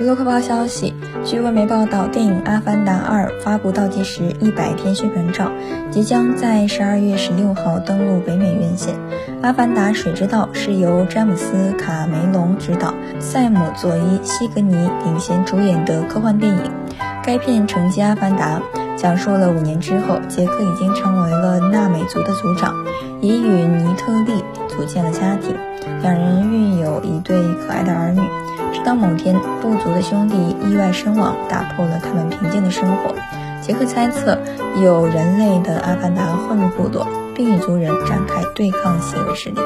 娱乐快报消息，据外媒报道，电影《阿凡达二》发布倒计时一百天宣传照，即将在十二月十六号登陆北美院线。《阿凡达：水之道》是由詹姆斯·卡梅隆执导，塞姆·佐伊·西格尼领衔主演的科幻电影。该片承接《阿凡达》，讲述了五年之后，杰克已经成为了纳美族的族长，已与尼特利组建了家庭，两人直到某天，部族的兄弟意外身亡，打破了他们平静的生活。杰克猜测有人类的阿凡达混入部落，并与族人展开对抗邪恶势力。